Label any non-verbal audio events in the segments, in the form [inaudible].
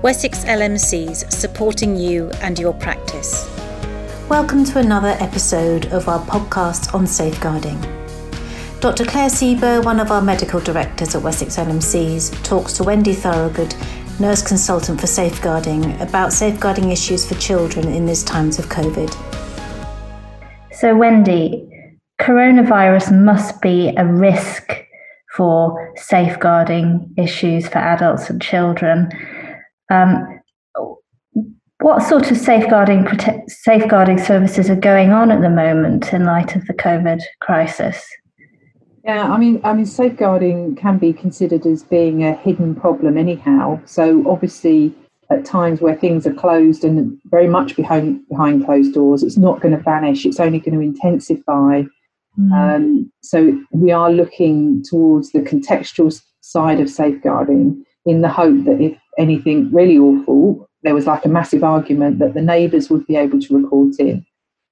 Wessex LMCs supporting you and your practice. Welcome to another episode of our podcast on safeguarding. Dr. Claire Sieber, one of our medical directors at Wessex LMCs, talks to Wendy Thorogood, nurse consultant for safeguarding, about safeguarding issues for children in these times of COVID. So, Wendy, coronavirus must be a risk for safeguarding issues for adults and children. Um, what sort of safeguarding prote- safeguarding services are going on at the moment in light of the COVID crisis? Yeah, I mean, I mean, safeguarding can be considered as being a hidden problem anyhow. So obviously, at times where things are closed and very much behind behind closed doors, it's not going to vanish. It's only going to intensify. Mm. Um, so we are looking towards the contextual side of safeguarding in the hope that if anything really awful, there was like a massive argument that the neighbours would be able to report in.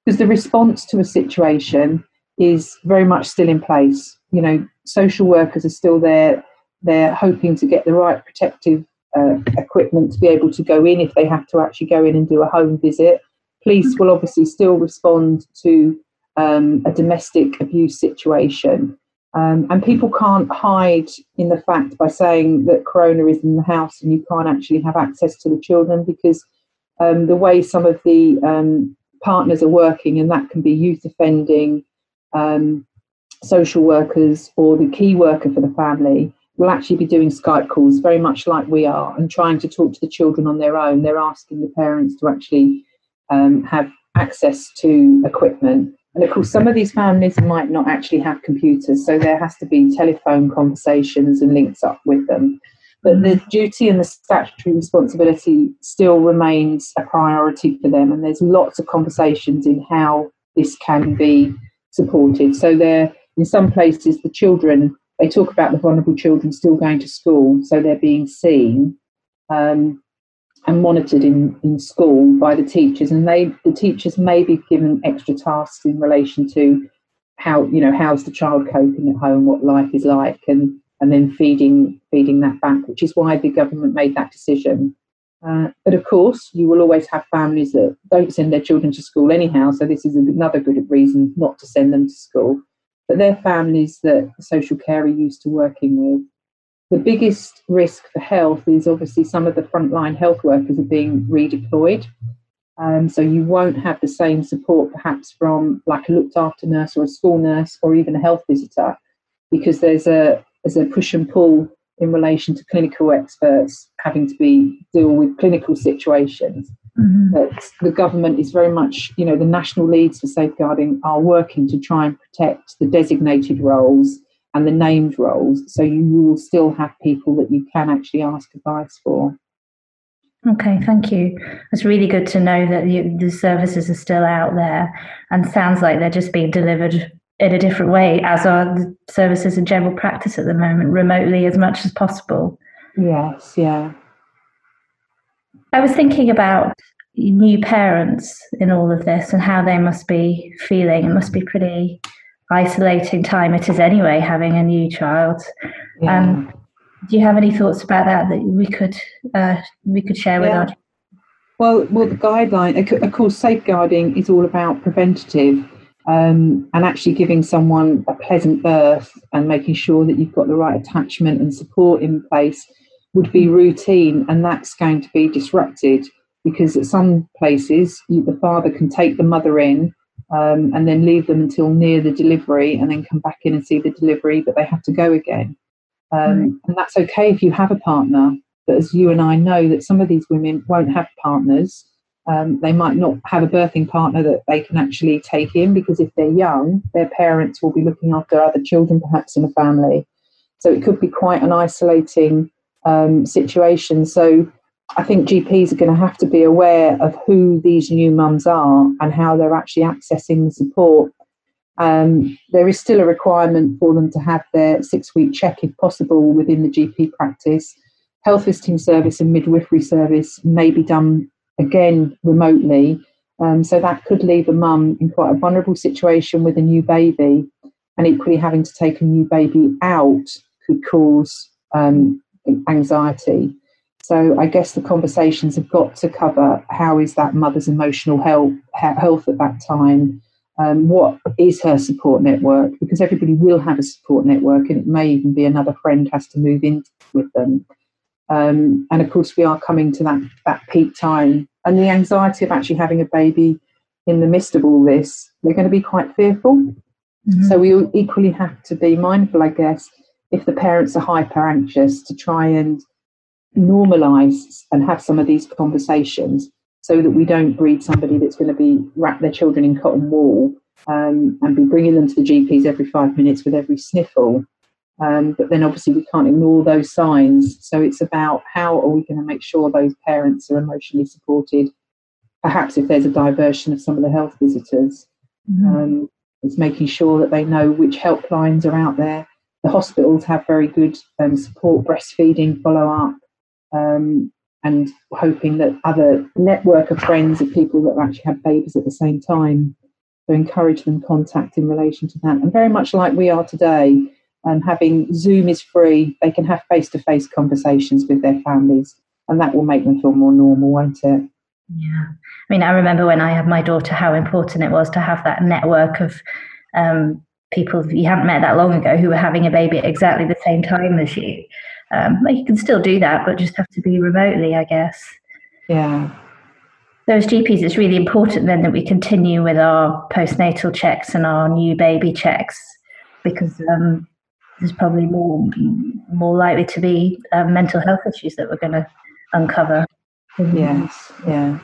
Because the response to a situation is very much still in place. You know, social workers are still there. They're hoping to get the right protective uh, equipment to be able to go in if they have to actually go in and do a home visit. Police will obviously still respond to um, a domestic abuse situation. Um, and people can't hide in the fact by saying that corona is in the house and you can't actually have access to the children because um, the way some of the um, partners are working, and that can be youth offending, um, social workers, or the key worker for the family, will actually be doing Skype calls very much like we are and trying to talk to the children on their own. They're asking the parents to actually um, have access to equipment and of course, some of these families might not actually have computers, so there has to be telephone conversations and links up with them. But the duty and the statutory responsibility still remains a priority for them, and there's lots of conversations in how this can be supported. So there, in some places, the children they talk about the vulnerable children still going to school, so they're being seen. Um, and monitored in, in school by the teachers and they the teachers may be given extra tasks in relation to how you know how's the child coping at home what life is like and and then feeding feeding that back which is why the government made that decision. Uh, but of course you will always have families that don't send their children to school anyhow so this is another good reason not to send them to school. But they're families that social care are used to working with the biggest risk for health is obviously some of the frontline health workers are being redeployed. Um, so you won't have the same support perhaps from like a looked after nurse or a school nurse or even a health visitor because there's a there's a push and pull in relation to clinical experts having to be deal with clinical situations. Mm-hmm. But the government is very much, you know, the national leads for safeguarding are working to try and protect the designated roles and the named roles. So you will still have people that you can actually ask advice for. Okay, thank you. It's really good to know that you, the services are still out there and sounds like they're just being delivered in a different way, as are the services in general practice at the moment, remotely as much as possible. Yes, yeah. I was thinking about new parents in all of this and how they must be feeling. It must be pretty isolating time it is anyway having a new child. Yeah. Um, do you have any thoughts about that that we could uh, we could share with yeah. our? Well, well, the guideline, of course, safeguarding is all about preventative um, and actually giving someone a pleasant birth and making sure that you've got the right attachment and support in place would be routine, and that's going to be disrupted because at some places you, the father can take the mother in um, and then leave them until near the delivery and then come back in and see the delivery, but they have to go again. Um, mm. And that's okay if you have a partner, but as you and I know, that some of these women won't have partners. Um, they might not have a birthing partner that they can actually take in because if they're young, their parents will be looking after other children, perhaps in a family. So it could be quite an isolating um, situation. So I think GPs are going to have to be aware of who these new mums are and how they're actually accessing the support. Um, there is still a requirement for them to have their six week check, if possible, within the GP practice. Health visiting service and midwifery service may be done again remotely. Um, so that could leave a mum in quite a vulnerable situation with a new baby, and equally having to take a new baby out could cause um, anxiety. So I guess the conversations have got to cover how is that mother's emotional health health at that time. Um, what is her support network? Because everybody will have a support network, and it may even be another friend has to move in with them. Um, and of course, we are coming to that that peak time, and the anxiety of actually having a baby in the midst of all this, they're going to be quite fearful. Mm-hmm. So we equally have to be mindful, I guess, if the parents are hyper anxious, to try and normalize and have some of these conversations so that we don't breed somebody that's going to be wrap their children in cotton wool um, and be bringing them to the GPs every five minutes with every sniffle. Um, but then obviously we can't ignore those signs. So it's about how are we going to make sure those parents are emotionally supported. Perhaps if there's a diversion of some of the health visitors, mm-hmm. um, it's making sure that they know which helplines are out there. The hospitals have very good um, support, breastfeeding follow up, um, and hoping that other network of friends of people that actually have babies at the same time. to encourage them contact in relation to that. And very much like we are today, um, having Zoom is free, they can have face to face conversations with their families, and that will make them feel more normal, won't it? Yeah. I mean, I remember when I had my daughter, how important it was to have that network of um, people you hadn't met that long ago who were having a baby at exactly the same time as you. Um, you can still do that, but just have to be remotely, I guess. Yeah. Those GPs, it's really important then that we continue with our postnatal checks and our new baby checks because um, there's probably more more likely to be um, mental health issues that we're going to uncover. Yes, yeah.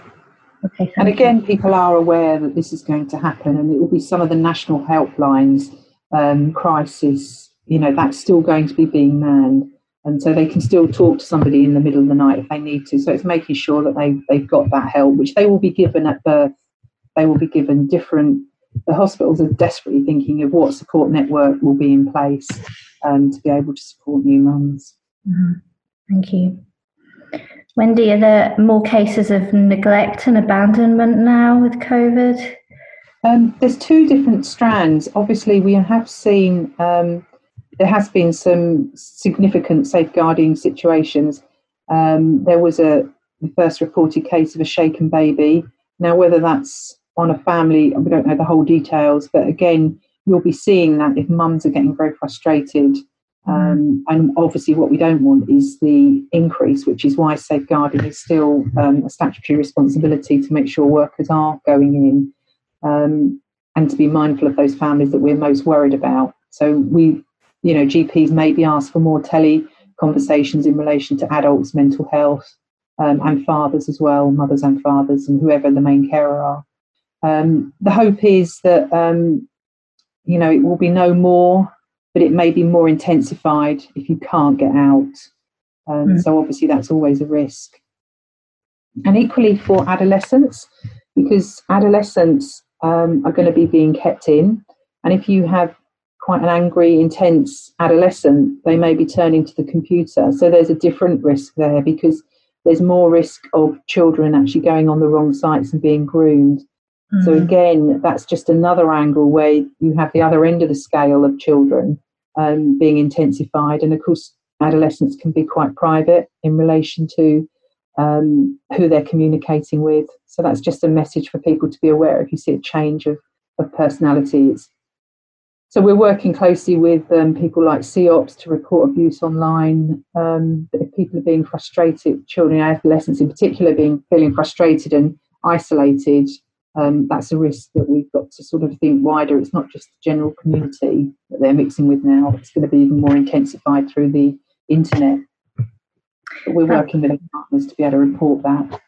Okay, and again, you. people are aware that this is going to happen, and it will be some of the national helplines, um, crisis. You know, that's still going to be being manned and so they can still talk to somebody in the middle of the night if they need to. So it's making sure that they they've got that help, which they will be given at birth. They will be given different. The hospitals are desperately thinking of what support network will be in place um, to be able to support new mums. Mm-hmm. Thank you. Wendy, are there more cases of neglect and abandonment now with COVID? Um, there's two different strands. Obviously, we have seen um, there has been some significant safeguarding situations. Um, there was a the first reported case of a shaken baby. Now, whether that's on a family, we don't know the whole details, but again, you'll be seeing that if mums are getting very frustrated. Um, and obviously, what we don't want is the increase, which is why safeguarding is still um, a statutory responsibility to make sure workers are going in um, and to be mindful of those families that we're most worried about. So, we you know, GPs may be asked for more tele conversations in relation to adults' mental health um, and fathers as well, mothers and fathers, and whoever the main carer are. Um, the hope is that, um, you know, it will be no more, but it may be more intensified if you can't get out. Mm. So, obviously, that's always a risk. And equally for adolescents, because adolescents um, are going to be being kept in. And if you have quite an angry, intense adolescent, they may be turning to the computer. So there's a different risk there because there's more risk of children actually going on the wrong sites and being groomed. Mm-hmm. So again, that's just another angle where you have the other end of the scale of children um, being intensified. And of course, adolescents can be quite private in relation to um, who they're communicating with. So that's just a message for people to be aware. If you see a change of, of personality, it's so we're working closely with um, people like CEOPS to report abuse online. Um, if people are being frustrated, children and adolescents in particular, being feeling frustrated and isolated, um, that's a risk that we've got to sort of think wider. It's not just the general community that they're mixing with now. It's going to be even more intensified through the internet. But we're working with partners to be able to report that.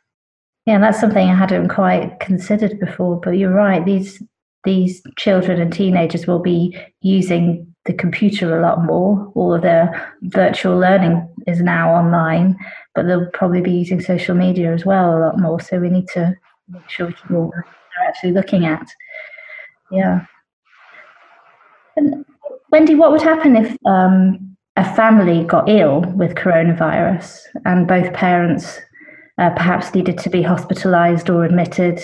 Yeah, that's something I hadn't quite considered before. But you're right; these these children and teenagers will be using the computer a lot more. All of their virtual learning is now online, but they'll probably be using social media as well a lot more. So we need to make sure we know what they're actually looking at. Yeah. And Wendy, what would happen if um, a family got ill with coronavirus and both parents uh, perhaps needed to be hospitalized or admitted?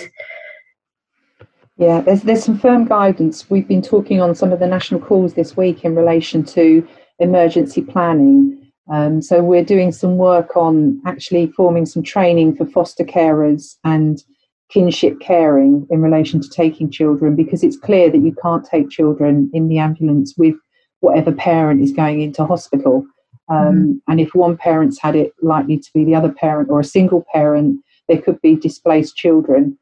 Yeah, there's there's some firm guidance. We've been talking on some of the national calls this week in relation to emergency planning. Um, so we're doing some work on actually forming some training for foster carers and kinship caring in relation to taking children because it's clear that you can't take children in the ambulance with whatever parent is going into hospital. Um, mm. And if one parent's had it, likely to be the other parent or a single parent, there could be displaced children.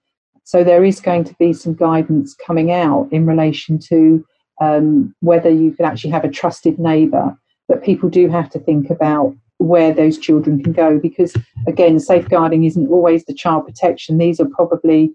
So there is going to be some guidance coming out in relation to um, whether you can actually have a trusted neighbour. But people do have to think about where those children can go because, again, safeguarding isn't always the child protection. These are probably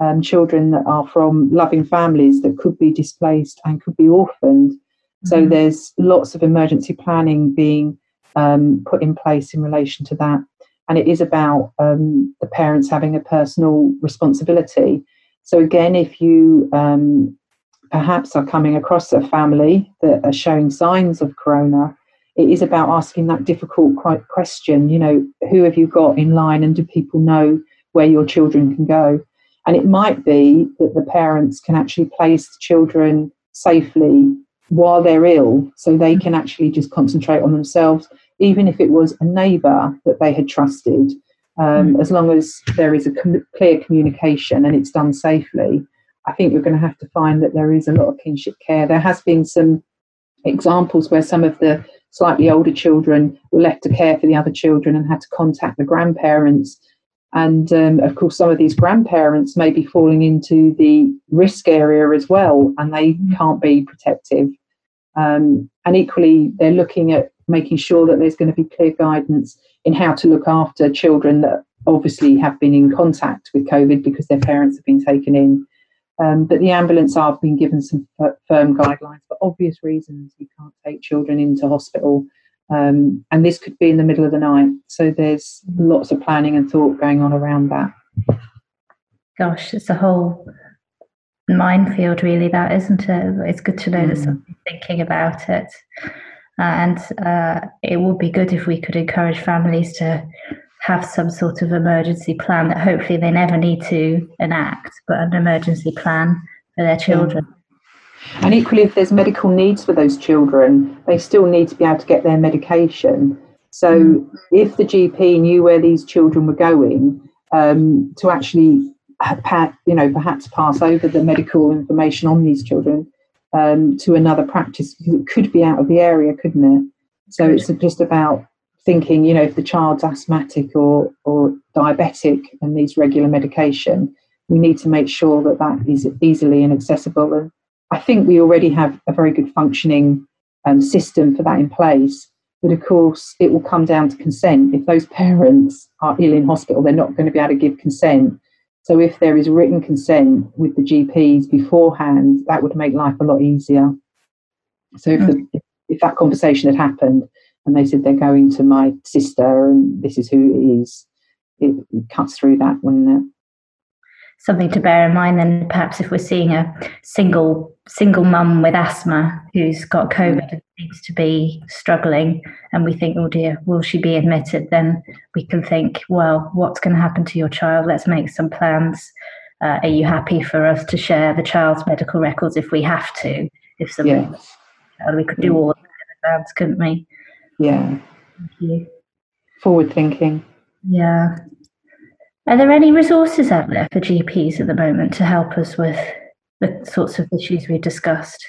um, children that are from loving families that could be displaced and could be orphaned. Mm-hmm. So there's lots of emergency planning being um, put in place in relation to that. And it is about um, the parents having a personal responsibility. So, again, if you um, perhaps are coming across a family that are showing signs of corona, it is about asking that difficult question you know who have you got in line and do people know where your children can go and it might be that the parents can actually place the children safely while they're ill so they can actually just concentrate on themselves even if it was a neighbour that they had trusted um, mm. as long as there is a com- clear communication and it's done safely i think you're going to have to find that there is a lot of kinship care there has been some examples where some of the slightly older children were left to care for the other children and had to contact the grandparents. And um, of course, some of these grandparents may be falling into the risk area as well, and they mm. can't be protective. Um, and equally, they're looking at making sure that there's going to be clear guidance in how to look after children that obviously have been in contact with COVID because their parents have been taken in. Um, but the ambulance are being given some f- firm guidelines for obvious reasons. You can't take children into hospital, um, and this could be in the middle of the night. So there's lots of planning and thought going on around that. Gosh, it's a whole minefield, really. That isn't it? It's good to know mm. that somebody's thinking about it, and uh, it would be good if we could encourage families to have some sort of emergency plan that hopefully they never need to enact, but an emergency plan for their children. And equally, if there's medical needs for those children, they still need to be able to get their medication. So, mm. if the GP knew where these children were going, um, to actually, you know, perhaps pass over the medical information on these children um, to another practice, because it could be out of the area, couldn't it? So it's just about thinking, you know, if the child's asthmatic or, or diabetic and needs regular medication, we need to make sure that that is easily and accessible. And I think we already have a very good functioning um, system for that in place. But of course, it will come down to consent. If those [laughs] parents are ill in hospital, they're not going to be able to give consent. So if there is written consent with the GPs beforehand, that would make life a lot easier. So if, the, mm. if that conversation had happened, and they said they're going to my sister and this is who it is. It, it cuts through that, wouldn't it? Something to bear in mind then perhaps if we're seeing a single single mum with asthma who's got mm. COVID and seems to be struggling and we think, oh dear, will she be admitted? Then we can think, well, what's going to happen to your child? Let's make some plans. Uh, are you happy for us to share the child's medical records if we have to? If yeah. we could do all of that in advance, couldn't we? Yeah. Thank you. Forward thinking. Yeah. Are there any resources out there for GPs at the moment to help us with the sorts of issues we discussed?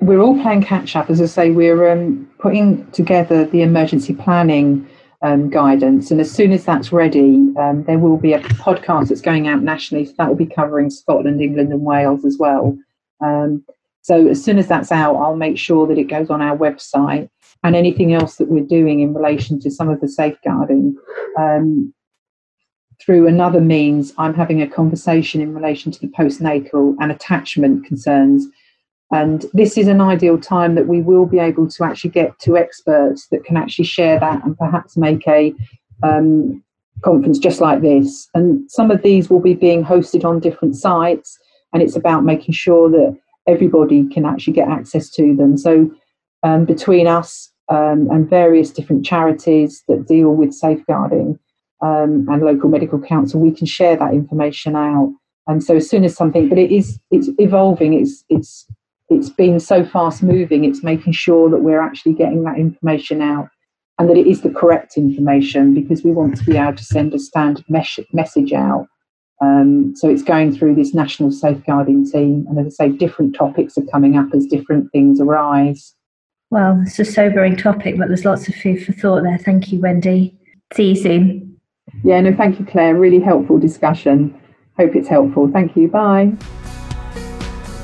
We're all playing catch up. As I say, we're um, putting together the emergency planning um, guidance, and as soon as that's ready, um, there will be a podcast that's going out nationally. So that will be covering Scotland, England, and Wales as well. Um, so as soon as that's out, I'll make sure that it goes on our website and anything else that we're doing in relation to some of the safeguarding. Um, through another means, I'm having a conversation in relation to the postnatal and attachment concerns. And this is an ideal time that we will be able to actually get to experts that can actually share that and perhaps make a um, conference just like this. And some of these will be being hosted on different sites, and it's about making sure that everybody can actually get access to them. So um, between us um, and various different charities that deal with safeguarding um, and local medical council, we can share that information out. And so as soon as something, but it is it's evolving. It's it's it's been so fast moving. It's making sure that we're actually getting that information out and that it is the correct information because we want to be able to send a standard mes- message out. Um, so it's going through this national safeguarding team, and as I say, different topics are coming up as different things arise. Well, it's a sobering topic, but there's lots of food for thought there. Thank you, Wendy. See you soon. Yeah, no, thank you, Claire. Really helpful discussion. Hope it's helpful. Thank you. Bye.